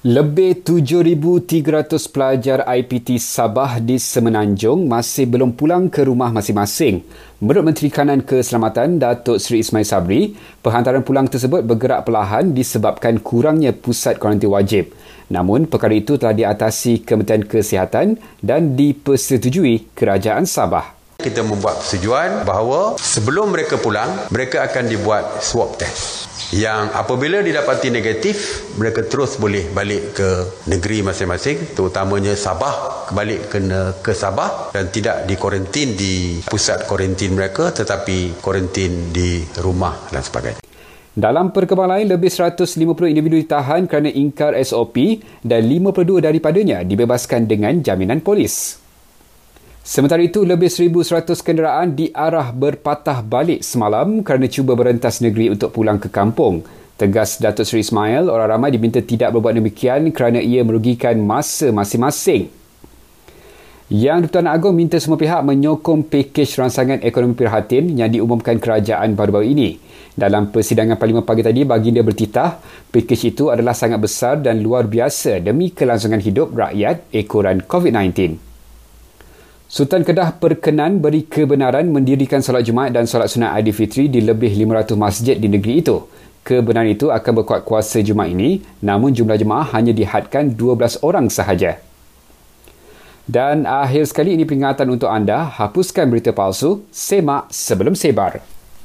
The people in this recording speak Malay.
Lebih 7,300 pelajar IPT Sabah di Semenanjung masih belum pulang ke rumah masing-masing. Menurut Menteri Kanan Keselamatan Datuk Seri Ismail Sabri, penghantaran pulang tersebut bergerak perlahan disebabkan kurangnya pusat kuarantin wajib. Namun, perkara itu telah diatasi Kementerian Kesihatan dan dipersetujui Kerajaan Sabah. Kita membuat persetujuan bahawa sebelum mereka pulang, mereka akan dibuat swab test yang apabila didapati negatif mereka terus boleh balik ke negeri masing-masing terutamanya Sabah balik ke ke Sabah dan tidak dikuarantin di pusat kuarantin mereka tetapi kuarantin di rumah dan sebagainya dalam perkembangan lain, lebih 150 individu ditahan kerana ingkar SOP dan 52 daripadanya dibebaskan dengan jaminan polis. Sementara itu, lebih 1,100 kenderaan diarah berpatah balik semalam kerana cuba berentas negeri untuk pulang ke kampung. Tegas Datuk Seri Ismail, orang ramai diminta tidak berbuat demikian kerana ia merugikan masa masing-masing. Yang Di-Pertuan Agong minta semua pihak menyokong pakej rangsangan ekonomi prihatin yang diumumkan kerajaan baru-baru ini. Dalam persidangan Parlimen pagi tadi, baginda bertitah, pakej itu adalah sangat besar dan luar biasa demi kelangsungan hidup rakyat ekoran COVID-19. Sultan Kedah berkenan beri kebenaran mendirikan solat Jumaat dan solat sunat Aidilfitri di lebih 500 masjid di negeri itu. Kebenaran itu akan berkuat kuasa Jumaat ini, namun jumlah jemaah hanya dihadkan 12 orang sahaja. Dan akhir sekali ini peringatan untuk anda, hapuskan berita palsu, semak sebelum sebar.